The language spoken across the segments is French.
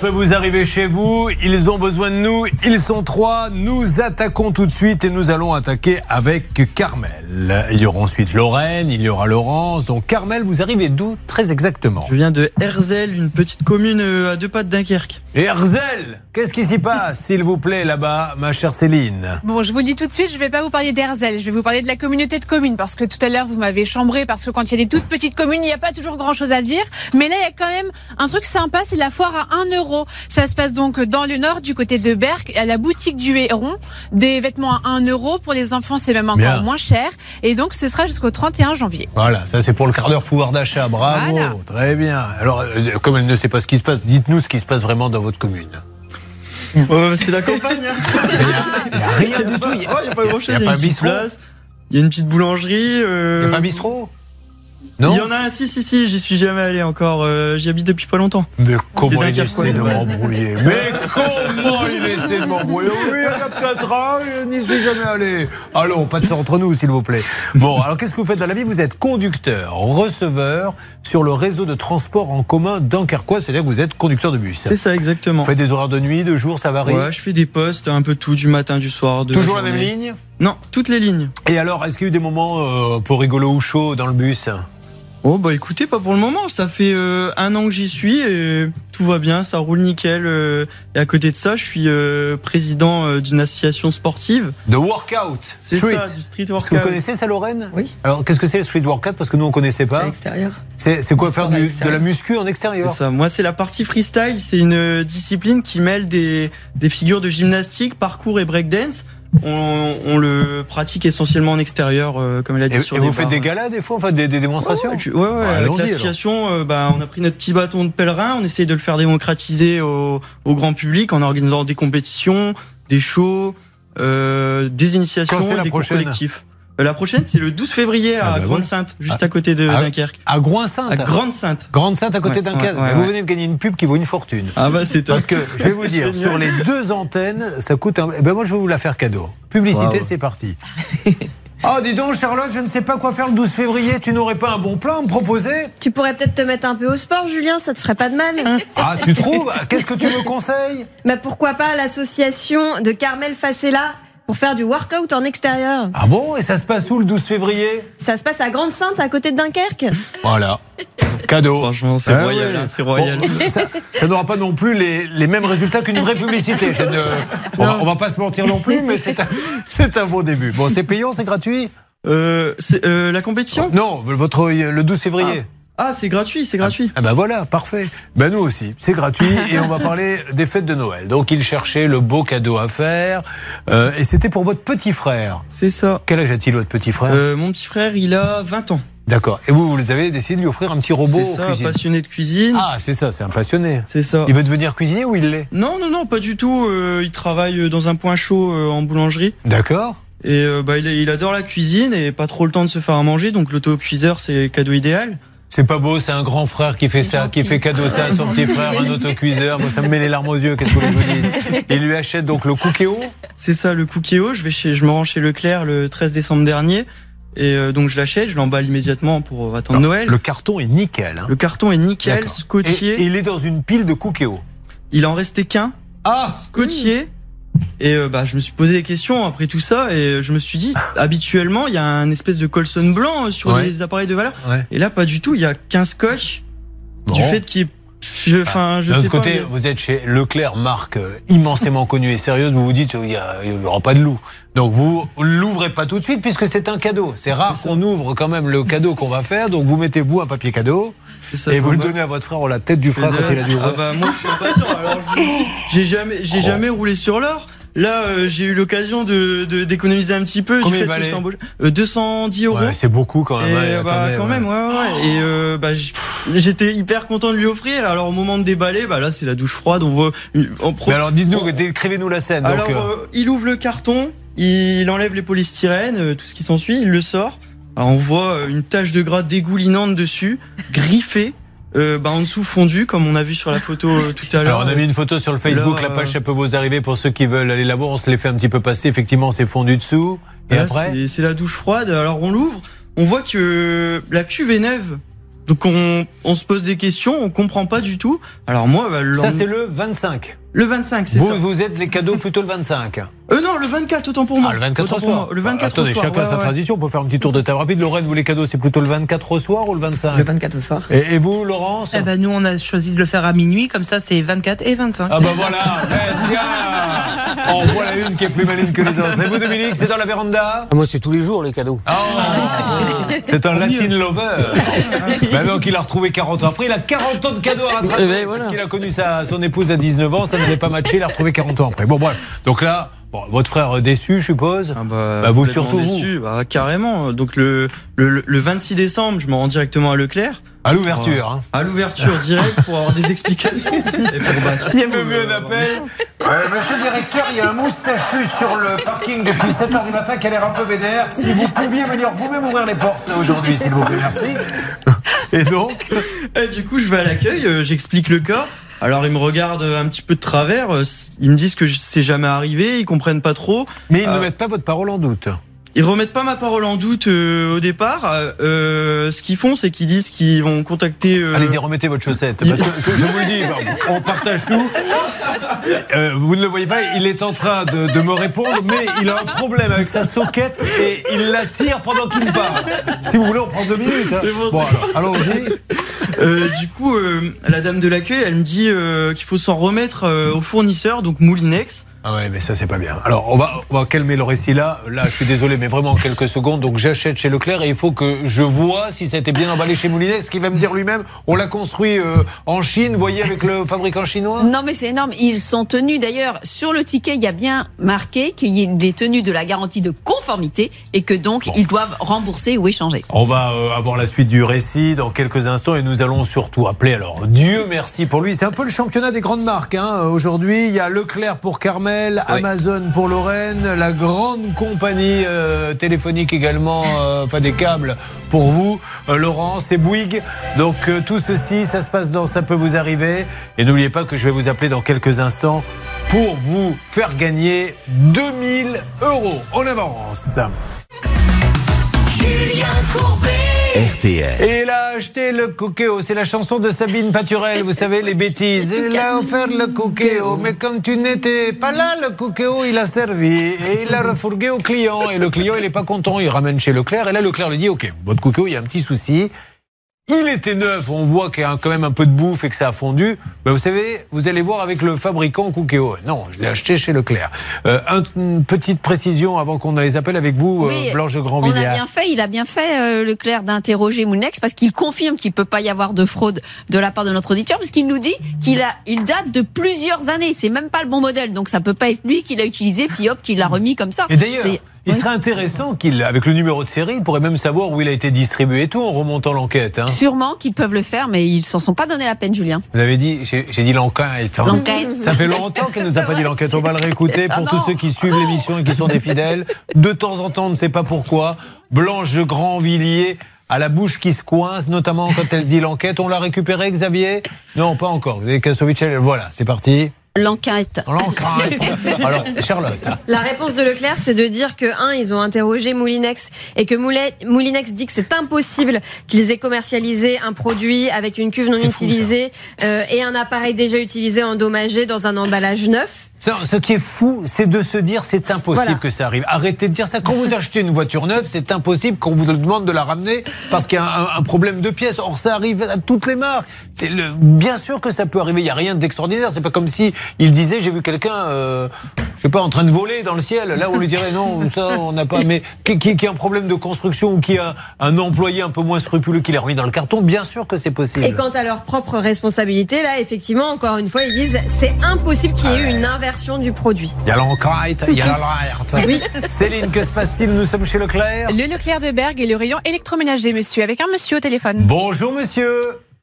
peut vous arriver chez vous. Ils ont besoin de nous. Ils sont trois. Nous attaquons tout de suite et nous allons attaquer avec Carmel. Il y aura ensuite Lorraine, il y aura Laurence. Donc Carmel, vous arrivez d'où très exactement Je viens de Herzl, une petite commune euh, à deux pas de Dunkerque. Et Herzl, qu'est-ce qui s'y passe, s'il vous plaît, là-bas, ma chère Céline? Bon, je vous le dis tout de suite, je ne vais pas vous parler d'Herzl, je vais vous parler de la communauté de communes, parce que tout à l'heure, vous m'avez chambré, parce que quand il y a des toutes petites communes, il n'y a pas toujours grand-chose à dire. Mais là, il y a quand même un truc sympa, c'est la foire à 1 euro. Ça se passe donc dans le nord, du côté de Berck, à la boutique du Héron. Des vêtements à 1 euro. Pour les enfants, c'est même encore Bien. moins cher. Et donc, ce sera jusqu'au 31 janvier. Voilà, ça c'est pour le quart d'heure pouvoir d'achat. Bravo, Voilà. très bien. Alors, euh, comme elle ne sait pas ce qui se passe, dites-nous ce qui se passe vraiment dans votre commune. Euh, c'est la campagne. hein. Il n'y a rien du tout. Il n'y Il n'y a pas grand chose. Il y a Il y pas a bistrot place. Il y a une petite boulangerie. euh, a pas un bistrot Il Non y en a un, si, si, si, j'y suis jamais allé encore. euh, J'y habite depuis pas longtemps. Mais comment il essaie de m'embrouiller? Mais comment il essaie de m'embrouiller? Oui, il y en a un, je n'y suis jamais allé. Allons, pas de ça entre nous, s'il vous plaît. Bon, alors qu'est-ce que vous faites dans la vie? Vous êtes conducteur, receveur sur le réseau de transport en commun dunkerquois, c'est-à-dire que vous êtes conducteur de bus. C'est ça, exactement. Vous faites des horaires de nuit, de jour, ça varie? Ouais, je fais des postes, un peu tout, du matin, du soir. De Toujours la même ligne? Non, toutes les lignes. Et alors, est-ce qu'il y a eu des moments euh, pour rigolo ou chaud dans le bus? Oh bah écoutez, pas pour le moment. Ça fait euh, un an que j'y suis et tout va bien, ça roule nickel. euh, et à côté de ça, je suis euh, président euh, d'une association sportive. De workout C'est street. ça, du street Est-ce workout. que vous connaissez ça, Lorraine Oui. Alors, qu'est-ce que c'est le street workout Parce que nous, on ne connaissait À pas. l'extérieur. C'est c'est quoi faire du- de la muscu en C'est extérieur ça. Moi, c'est la partie freestyle. C'est une euh, discipline qui mêle des, des figures de gymnastique, parcours et breakdance. On, on le pratique essentiellement en extérieur, euh, comme elle a dit Et, sur et vous faites des galas des fois, enfin des, des démonstrations Ouais, ouais, ouais, Bah, avec l'association, euh, bah, on a pris notre petit bâton de pèlerin, on essaye de le faire démocratiser au, au grand public en organisant des compétitions, des shows, euh, des initiations, des cours collectifs. Euh, la prochaine, c'est le 12 février à Ah, bah, voilà. Grande-Sainte, juste à côté de Ah, Dunkerque. À Groin-Sainte À Grande-Sainte. Grande-Sainte à côté Ouais, d'un ouais, cadre. ouais, Mais Vous ouais. venez de gagner une pub qui vaut une fortune. Ah bah c'est top. Parce que je vais vous dire, Génial. sur les deux antennes, ça coûte un. Eh ben moi, je vais vous la faire cadeau. Publicité, Wow. c'est parti. Ah, dis donc, Charlotte, je ne sais pas quoi faire le 12 février. Tu n'aurais pas un bon plan à me proposer? Tu pourrais peut-être te mettre un peu au sport, Julien, ça te ferait pas de mal. Ah, tu trouves? Qu'est-ce que tu me conseilles? Mais pourquoi pas l'association de Carmel Facella pour faire du workout en extérieur Ah bon Et ça se passe où le 12 février? Ça se passe à Grande-Sainte, à côté de Dunkerque. Voilà. Cadeau. Franchement, c'est Ah royal, ouais. hein, c'est royal. Bon, ça ça n'aura pas non plus les, les mêmes résultats qu'une vraie publicité. Je ne- on, va, on va pas se mentir non plus, mais c'est un, c'est un bon début. Bon, c'est payant, c'est gratuit? Euh, euh, la compétition? Non, votre, le 12 février. Ah, c'est gratuit, c'est gratuit. Ah ben voilà, parfait. Ben nous aussi, c'est gratuit et on va parler des fêtes de Noël. Donc il cherchait le beau cadeau à faire euh, et c'était pour votre petit frère. C'est ça. Quel âge a-t-il votre petit frère? Euh, mon petit frère, il a 20 ans. D'accord. Et vous, vous avez décidé de lui offrir un petit robot C'est ça, cuisine? passionné de cuisine. Ah, c'est ça, c'est un passionné. C'est ça. Il veut devenir cuisinier ou il l'est? Non, non, non, pas du tout. euh, il travaille dans un point chaud en boulangerie. D'accord. Et bah, il, il adore la cuisine et pas trop le temps de se faire à manger. Donc l'autocuiseur, c'est cadeau idéal. C'est pas beau, c'est un grand frère qui fait ça, qui fait cadeau ça à son petit frère, un autocuiseur. Moi, ça me met les larmes aux yeux, qu'est-ce que vous vous dise Il lui achète donc le cookéo. C'est ça, le cookéo. Je, vais chez, je me rends chez Leclerc le 13 décembre dernier. Et euh, donc je l'achète, je l'emballe immédiatement pour attendre Noël. Le carton est nickel. hein. Le carton est nickel, scotché. Et, et il est dans une pile de cookéo. Il en restait qu'un, Ah scotché. Et euh, bah, je me suis posé des questions après tout ça et je me suis dit, habituellement, il y a un espèce de colson blanc euh, sur Ouais. les appareils de valeur. Ouais. Et là, pas du tout, il y a qu'un scotch. Bon. Du fait qu'il je- Enfin, je D'un autre pas. côté, mais- vous êtes chez Leclerc, marque euh, immensément connue et sérieuse. Vous vous dites, il n'y aura pas de loup. Donc vous l'ouvrez pas tout de suite puisque c'est un cadeau. C'est rare qu'on ouvre quand même le cadeau qu'on va faire. Donc vous mettez vous un papier cadeau ça, et vous le pas- donnez à votre frère ou la tête du frère quand il a dû Ah bah moi je suis impatient. Alors je- j'ai jamais, j'ai Oh. jamais roulé sur l'or. Là, euh, j'ai eu l'occasion de de- d'économiser un petit peu. du Combien fait il que. Euh, 210 euros. Ouais, c'est beaucoup quand même. Et ouais, bah, attendez, quand ouais. même, ouais, ouais. ouais. Et euh, bah, j- j'étais hyper content de lui offrir. Alors au moment de déballer, bah là c'est la douche froide. On voit. pro- Mais alors dites-nous, décrivez-nous la scène. Alors, euh, euh, il ouvre le carton, il enlève les polystyrènes, tout ce qui s'ensuit, il le sort. Alors, on voit une tache de gras dégoulinante dessus, griffée, euh, bah, en dessous fondu, comme on a vu sur la photo euh, tout à l'heure. alors on a mis une photo sur le Facebook, Là, la page euh, ça peut vous arriver pour ceux qui veulent aller la voir. On se les fait un petit peu passer. Effectivement, c'est fondu dessous. Et Là, après c'est- la douche froide. Alors on l'ouvre, on voit que la cuve est neuve. Donc on, on se pose des questions, on comprend pas du tout. Alors moi, bah, le, Ça, c'est le 25. Le 25, c'est Vous, ça. vous êtes les cadeaux plutôt le 25. Euh, non, le 24, autant pour moi. Ah, le 24 Autant au pour soir. moi. Le 24 Attendez, au soir, chacun ouais, sa ouais. tradition. On peut faire un petit tour de table rapide. Lorraine, vous les cadeaux, c'est plutôt le 24 au soir ou le 25 Le 24 au soir. et, et vous, Laurence Eh ben, nous, on a choisi de le faire à minuit, comme ça, c'est 24 et 25. Ah bah voilà, eh, On voit la une qui est plus maligne que les autres. Et vous, Dominique, c'est dans la véranda Moi, c'est tous les jours les cadeaux. Ah, C'est un Latin lover. Maintenant qu'il a retrouvé 40 ans après, il a 40 ans de cadeaux à rattraper. Eh ben, voilà. Parce qu'il a connu sa, son épouse à 19 ans, ça n'avait pas matché, il a retrouvé 40 ans après. Bon, bref. Donc là, bon, votre frère euh, déçu, je suppose. Ah bah, Bah, vous surtout, vous. déçu, bah, carrément. Donc le, le, le 26 décembre, je me rends directement à Leclerc. À l'ouverture. Hein. À l'ouverture direct pour avoir des explications. Et pour, bah, Il y a même eu euh, un appel. Euh, monsieur le directeur, il y a un moustachu sur le parking depuis 7h du matin qui a l'air un peu vénère. Si vous pouviez venir vous-même ouvrir les portes aujourd'hui, s'il vous plaît, merci. Et donc Et du coup, je vais à l'accueil, euh, j'explique le cas. Alors, ils me regardent un petit peu de travers. euh, Ils me disent que c'est jamais arrivé, ils comprennent pas trop. Mais ils ne Ah. mettent pas votre parole en doute. Ils remettent pas ma parole en doute euh, au départ. Euh, euh, ce qu'ils font, c'est qu'ils disent qu'ils vont contacter. euh, Allez-y, remettez votre chaussette. Parce que je, je vous le dis, on partage tout. Euh, vous ne le voyez pas, il est en train de, de me répondre, mais il a un problème avec sa soquette et il la tire pendant qu'il parle. Si vous voulez, on prend deux minutes. hein. Bon, Bon, alors, allons-y. Euh, du coup, euh, la dame de l'accueil, elle me dit euh, qu'il faut s'en remettre euh, au fournisseur, donc Moulinex. Ah ouais, mais ça, c'est pas bien. Alors, on va, on va calmer le récit là. Là, je suis désolé, mais vraiment en quelques secondes. Donc, j'achète chez Leclerc et il faut que je vois si ça a été bien emballé chez Moulinet. Ce qu'il va me dire lui-même, on l'a construit euh, en Chine, vous voyez, avec le fabricant chinois? Non, mais c'est énorme. Ils sont tenus, d'ailleurs, sur le ticket, il y a bien marqué qu'il est tenu de la garantie de conformité et que donc ils doivent rembourser ou échanger. On va euh, avoir la suite du récit dans quelques instants et nous allons surtout appeler alors Dieu merci pour lui. C'est un peu le championnat des grandes marques. Hein. Aujourd'hui, il y a Leclerc pour Carmel, Oui. Amazon pour Lorraine, la grande compagnie euh, téléphonique également, euh, enfin des câbles pour vous, euh, Laurence et Bouygues. Donc euh, tout ceci, ça se passe dans Ça peut vous arriver. Et n'oubliez pas que je vais vous appeler dans quelques instants pour vous faire gagner 2000 euros. On avance. RTL. Et il a acheté le cookéo. C'est la chanson de Sabine Paturel, vous savez, les bêtises. Il a offert le cookéo. Mais comme tu n'étais pas là, le cookéo, il a servi. Et il l'a refourgué au client. Et le client, il n'est pas content. Il ramène chez Leclerc. Et là, Leclerc lui dit Ok, votre cookéo, il y a un petit souci. Il était neuf, on voit qu'il y a quand même un peu de bouffe et que ça a fondu. Ben, vous savez, vous allez voir avec le fabricant Cookéo. Non, je l'ai acheté chez Leclerc. Euh, un- une petite précision avant qu'on les appelle avec vous, Oui, euh, Blanche de On a Grandvilliers. bien fait, il a bien fait, euh, Leclerc, d'interroger Moulinex parce qu'il confirme qu'il peut pas y avoir de fraude de la part de notre auditeur parce qu'il nous dit qu'il a, il date de plusieurs années. C'est même pas le bon modèle. Donc ça peut pas être lui qui l'a utilisé puis hop, qui l'a remis comme ça. Et d'ailleurs, il Oui. serait intéressant qu'il, avec le numéro de série, il pourrait même savoir où il a été distribué et tout en remontant l'enquête. hein. Sûrement qu'ils peuvent le faire, mais ils s'en sont pas donné la peine, Julien. Vous avez dit, j'ai j'ai dit l'enquête. hein. L'enquête. Ça fait longtemps qu'elle nous a pas dit l'enquête. On va le réécouter pour tous ceux qui suivent l'émission et qui sont des fidèles. De temps en temps, on ne sait pas pourquoi. Blanche Grandvilliers à la bouche qui se coince, notamment quand elle dit l'enquête. On l'a récupéré, Xavier? Non, pas encore. Vous avez Kassovitch, voilà, c'est parti. L'enquête. L'enquête. Alors, Charlotte. La réponse de Leclerc, c'est de dire que, un, ils ont interrogé Moulinex et que Moulinex dit que c'est impossible qu'ils aient commercialisé un produit avec une cuve non fou, utilisée euh, et un appareil déjà utilisé endommagé dans un emballage neuf. Ce qui est fou, c'est de se dire c'est impossible Voilà. que ça arrive. Arrêtez de dire ça. Quand vous achetez une voiture neuve, c'est impossible qu'on vous demande de la ramener parce qu'il y a un, un problème de pièces. Or, ça arrive à toutes les marques. C'est le, bien sûr que ça peut arriver. Il n'y a rien d'extraordinaire. C'est pas comme si il disait j'ai vu quelqu'un, euh, je sais pas, en train de voler dans le ciel. Là, on lui dirait non, ça, on n'a pas. Mais qui, qui, qui a un problème de construction ou qui a un employé un peu moins scrupuleux qui l'a remis dans le carton, bien sûr que c'est possible. Et quant à leur propre responsabilité, là, effectivement, encore une fois, ils disent c'est impossible qu'il y ait eu une inversion du produit. Il y a l'enquête, il y a l'alerte. Oui. Céline, que se passe-t-il Nous sommes chez Leclerc. Le Leclerc de Bergue et le rayon électroménager, monsieur, avec un monsieur au téléphone. Bonjour monsieur.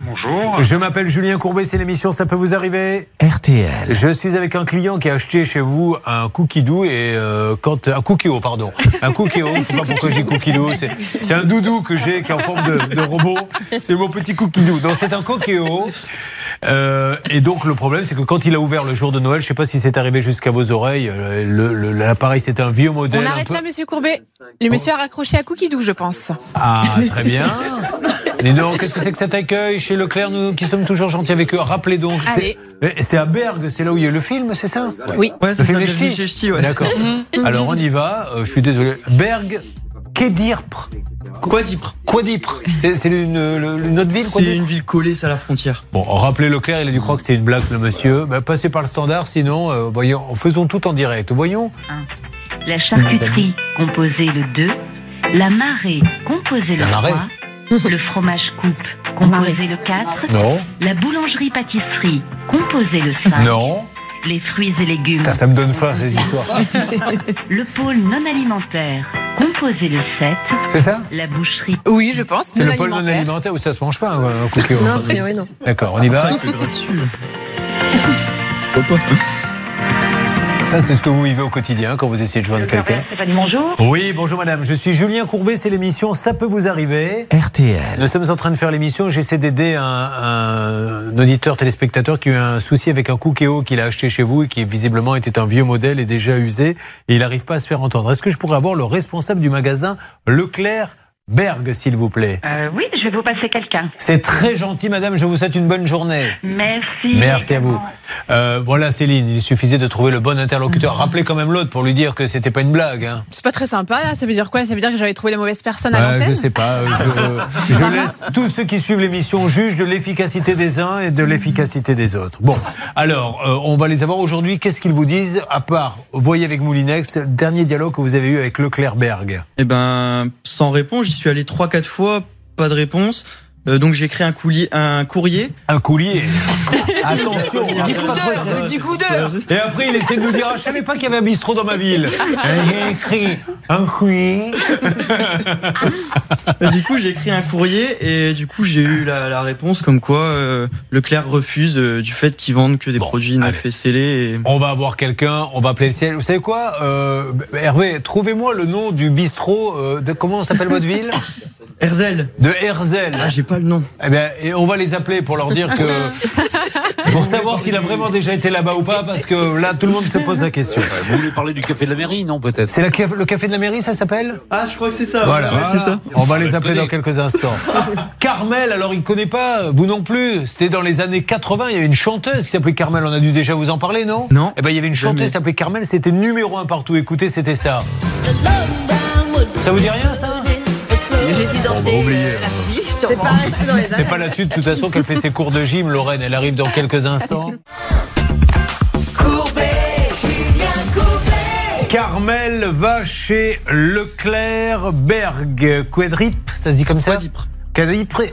Bonjour. Je m'appelle Julien Courbet, c'est l'émission Ça peut vous arriver RTL. Je suis avec un client qui a acheté chez vous un cookie doux et euh, quand un cookie pardon, un cookie je sais pas pourquoi j'ai cookie doux, c'est c'est un doudou que j'ai qui est en forme de, de robot, c'est mon petit cookie doux. Donc c'est un cookie euh, et donc le problème c'est que quand il a ouvert le jour de Noël, je sais pas si c'est arrivé jusqu'à vos oreilles, euh, le- le- l'appareil c'est un vieux modèle. On arrête peu- là, monsieur Courbet. Le monsieur a raccroché à Cookie Doo, je pense. Ah très bien. Dis qu'est-ce que c'est que cet accueil chez Leclerc, nous qui sommes toujours gentils avec eux? Rappelez donc, c'est- Allez. C'est à Bergue, c'est là où il y a le film, c'est ça? Oui. Ouais, c'est film Ch'tis chez Ch'tis, ouais. D'accord. Alors on y va, euh, je suis désolé. Bergue, Kédirpre, Quoi, Dipre Quadipre. C'est c'est une, le- une autre ville C'est Quadipre? une ville collée, c'est à la frontière. Bon, rappelez Leclerc, il a dû croire que c'est une blague, le monsieur. Ben, passez par le standard, sinon, euh, voyons, faisons tout en direct. Voyons. La charcuterie, composée le 2. La marée, composée le La marée 3. Le fromage coupe, composé le 4. Non. La boulangerie-pâtisserie, composée le 5. Non. Les fruits et légumes. Putain, ça me donne faim, ces histoires. Le pôle non alimentaire, composé le 7. C'est ça La boucherie. Oui, je pense. C'est le pôle non alimentaire. où ça se mange pas, un, un cookie au- Non, a priori, non. D'accord, on y va. Ça, c'est ce que vous vivez au quotidien quand vous essayez de joindre quelqu'un. Bonjour. Oui, bonjour madame. Je suis Julien Courbet, c'est l'émission Ça peut vous arriver. RTL. Nous sommes en train de faire l'émission. J'essaie d'aider un, un auditeur téléspectateur qui a eu un souci avec un Cookéo qu'il a acheté chez vous et qui visiblement était un vieux modèle et déjà usé et il n'arrive pas à se faire entendre. Est-ce que je pourrais avoir le responsable du magasin Leclerc Berg, s'il vous plaît Euh, oui, je vais vous passer quelqu'un. C'est très gentil, madame. Je vous souhaite une bonne journée. Merci. Merci à vous. Euh, voilà, Céline, il suffisait de trouver le bon interlocuteur. Rappelez quand même l'autre pour lui dire que c'était pas une blague. Hein. C'est pas très sympa, là. Ça veut dire quoi? Ça veut dire que j'avais trouvé la mauvaise personne à l'antenne? je sais pas. euh, Je, je laisse tous ceux qui suivent l'émission juger de l'efficacité des uns et de l'efficacité des autres. Bon, alors, euh, on va les avoir aujourd'hui. Qu'est-ce qu'ils vous disent À part, voyez avec Moulinex, le dernier dialogue que vous avez eu avec Leclerc Berg. Eh ben, sans réponse, j'y suis allé 3-4 fois, pas de réponse. Euh, donc j'ai créé un, coulier, un courrier. Un coulier. Attention. Du coup d'heure, du coup d'heure. Et après, il essaie de nous dire ah, Je savais pas qu'il y avait un bistrot dans ma ville. J'ai écrit un courrier. Du coup, j'ai écrit un courrier et du coup, j'ai eu la, la réponse comme quoi euh, Leclerc refuse euh, du fait qu'ils vendent que des Bon, produits neufs et scellés. Et... On va avoir quelqu'un, on va appeler le ciel. Vous savez quoi euh, Hervé, trouvez-moi le nom du bistrot. euh, de, comment s'appelle votre ville? Herzel De Herzl. Ah, j'ai pas le nom. Eh bien, et on va les appeler pour leur dire que. pour savoir s'il a vraiment déjà été là-bas ou pas, parce que là, tout le monde se pose la question. Vous voulez parler du café de la mairie, non, peut-être C'est le café de la mairie, ça s'appelle? Ah, je crois que c'est ça. Voilà, Ouais, c'est ça. On va les appeler dans quelques instants. Carmel, alors il ne connaît pas, vous non plus. C'était dans les années 80, il y avait une chanteuse qui s'appelait Carmel. On a dû déjà vous en parler, non? Non. Eh ben, il y avait une chanteuse qui s'appelait Carmel, c'était numéro un partout. Écoutez, c'était ça. Ça vous dit rien, ça? Dû danser euh, hein. là-dessus, C'est pas resté dans les C'est annales. pas là-dessus, de toute façon, qu'elle fait ses cours de gym, Lorraine. Elle arrive dans quelques instants. Carmel va chez Leclerc Berg. Quadrip, ça se dit comme ça.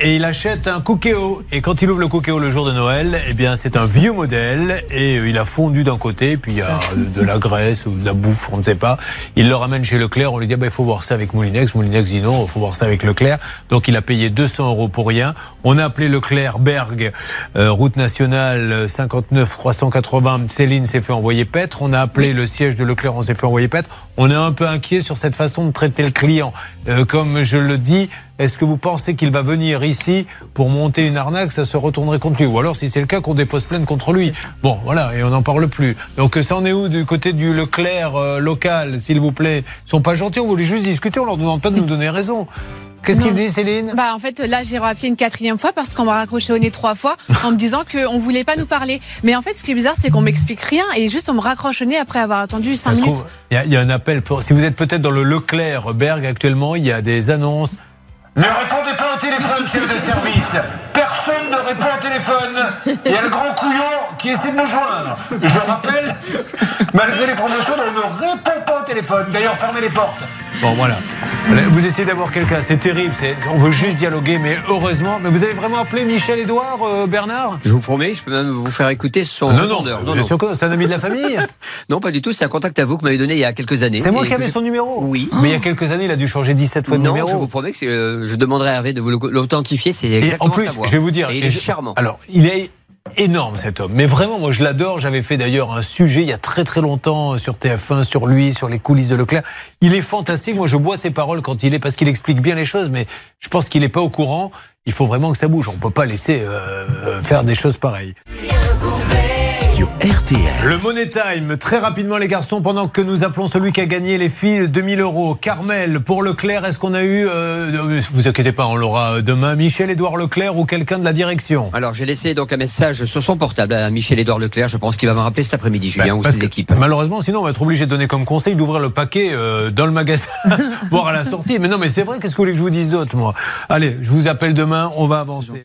Et il achète un Cookéo. Et quand il ouvre le Cookéo le jour de Noël, eh bien, c'est un vieux modèle et euh, il a fondu d'un côté, puis il y a de la graisse ou de la bouffe, on ne sait pas. Il le ramène chez Leclerc, on lui dit, ah ben, il faut voir ça avec Moulinex. Moulinex dit non, il faut voir ça avec Leclerc. Donc il a payé 200 euros pour rien. On a appelé Leclerc Berg, euh, route nationale 59 380. Céline s'est fait envoyer paître. On a appelé le siège de Leclerc, on s'est fait envoyer paître. On est un peu inquiet sur cette façon de traiter le client. Euh, comme je le dis, est-ce que vous pensez qu'il va venir ici pour monter une arnaque? Ça se retournerait contre lui. Ou alors, si c'est le cas, qu'on dépose plainte contre lui. Bon, voilà, et on n'en parle plus. Donc, ça en est où du côté du Leclerc euh, local, s'il vous plaît? Ils sont pas gentils, on voulait juste discuter, on leur demande pas de nous donner raison. Qu'est-ce qu'il dit, Céline? Bah en fait là j'ai rappelé une quatrième fois parce qu'on m'a raccroché au nez trois fois en me disant qu'on voulait pas nous parler. Mais en fait ce qui est bizarre c'est qu'on m'explique rien et juste on me raccroche au nez après avoir attendu cinq minutes. il y, a- il y a un appel. Pour, si vous êtes peut-être dans le Leclerc Berg actuellement, il y a des annonces. Ne répondez pas au téléphone, chef de service. Personne ne répond au téléphone. Il y a le grand couillon qui essaie de me joindre. Je rappelle, malgré les promotions, on ne répond pas au téléphone. D'ailleurs, fermez les portes. Bon, voilà. Vous essayez d'avoir quelqu'un, c'est terrible. On veut juste dialoguer, mais heureusement. Mais vous avez vraiment appelé Michel Edouard, euh, Bernard? Je vous promets, je peux même vous faire écouter son Non, non, sûr que c'est un ami de la famille? Non, pas du tout, c'est un contact à vous que vous m'avez donné il y a quelques années. C'est moi qui avais son numéro? Oui. Mais il y a quelques années, il a dû changer 17 fois de non, numéro. je vous promets que euh, je demanderai à Hervé de vous l'authentifier, c'est Et exactement en plus, je vais vous dire, Et il est je- charmant. Alors, il est énorme cet homme, mais vraiment, moi je l'adore. J'avais fait d'ailleurs un sujet il y a très très longtemps sur TF1 sur lui, sur les coulisses de Leclerc. Il est fantastique. Moi, je bois ses paroles quand il est parce qu'il explique bien les choses, mais je pense qu'il n'est pas au courant. Il faut vraiment que ça bouge. On peut pas laisser euh, euh, faire des choses pareilles. Sur RTL. Le Money Time, très rapidement les garçons, pendant que nous appelons celui qui a gagné les filles 2000 euros. Carmel, pour Leclerc, est-ce qu'on a eu, euh, vous inquiétez pas, on l'aura demain, Michel-Édouard Leclerc ou quelqu'un de la direction? Alors j'ai laissé donc un message sur son portable à Michel-Édouard Leclerc. Je pense qu'il va me rappeler cet après-midi, Julien, ou Parce ses équipes. Malheureusement, sinon on va être obligé de donner comme conseil d'ouvrir le paquet euh, dans le magasin, voire à la sortie. Mais non, mais c'est vrai, qu'est-ce que vous voulez que je vous dise d'autre, moi? Allez, je vous appelle demain, on va avancer.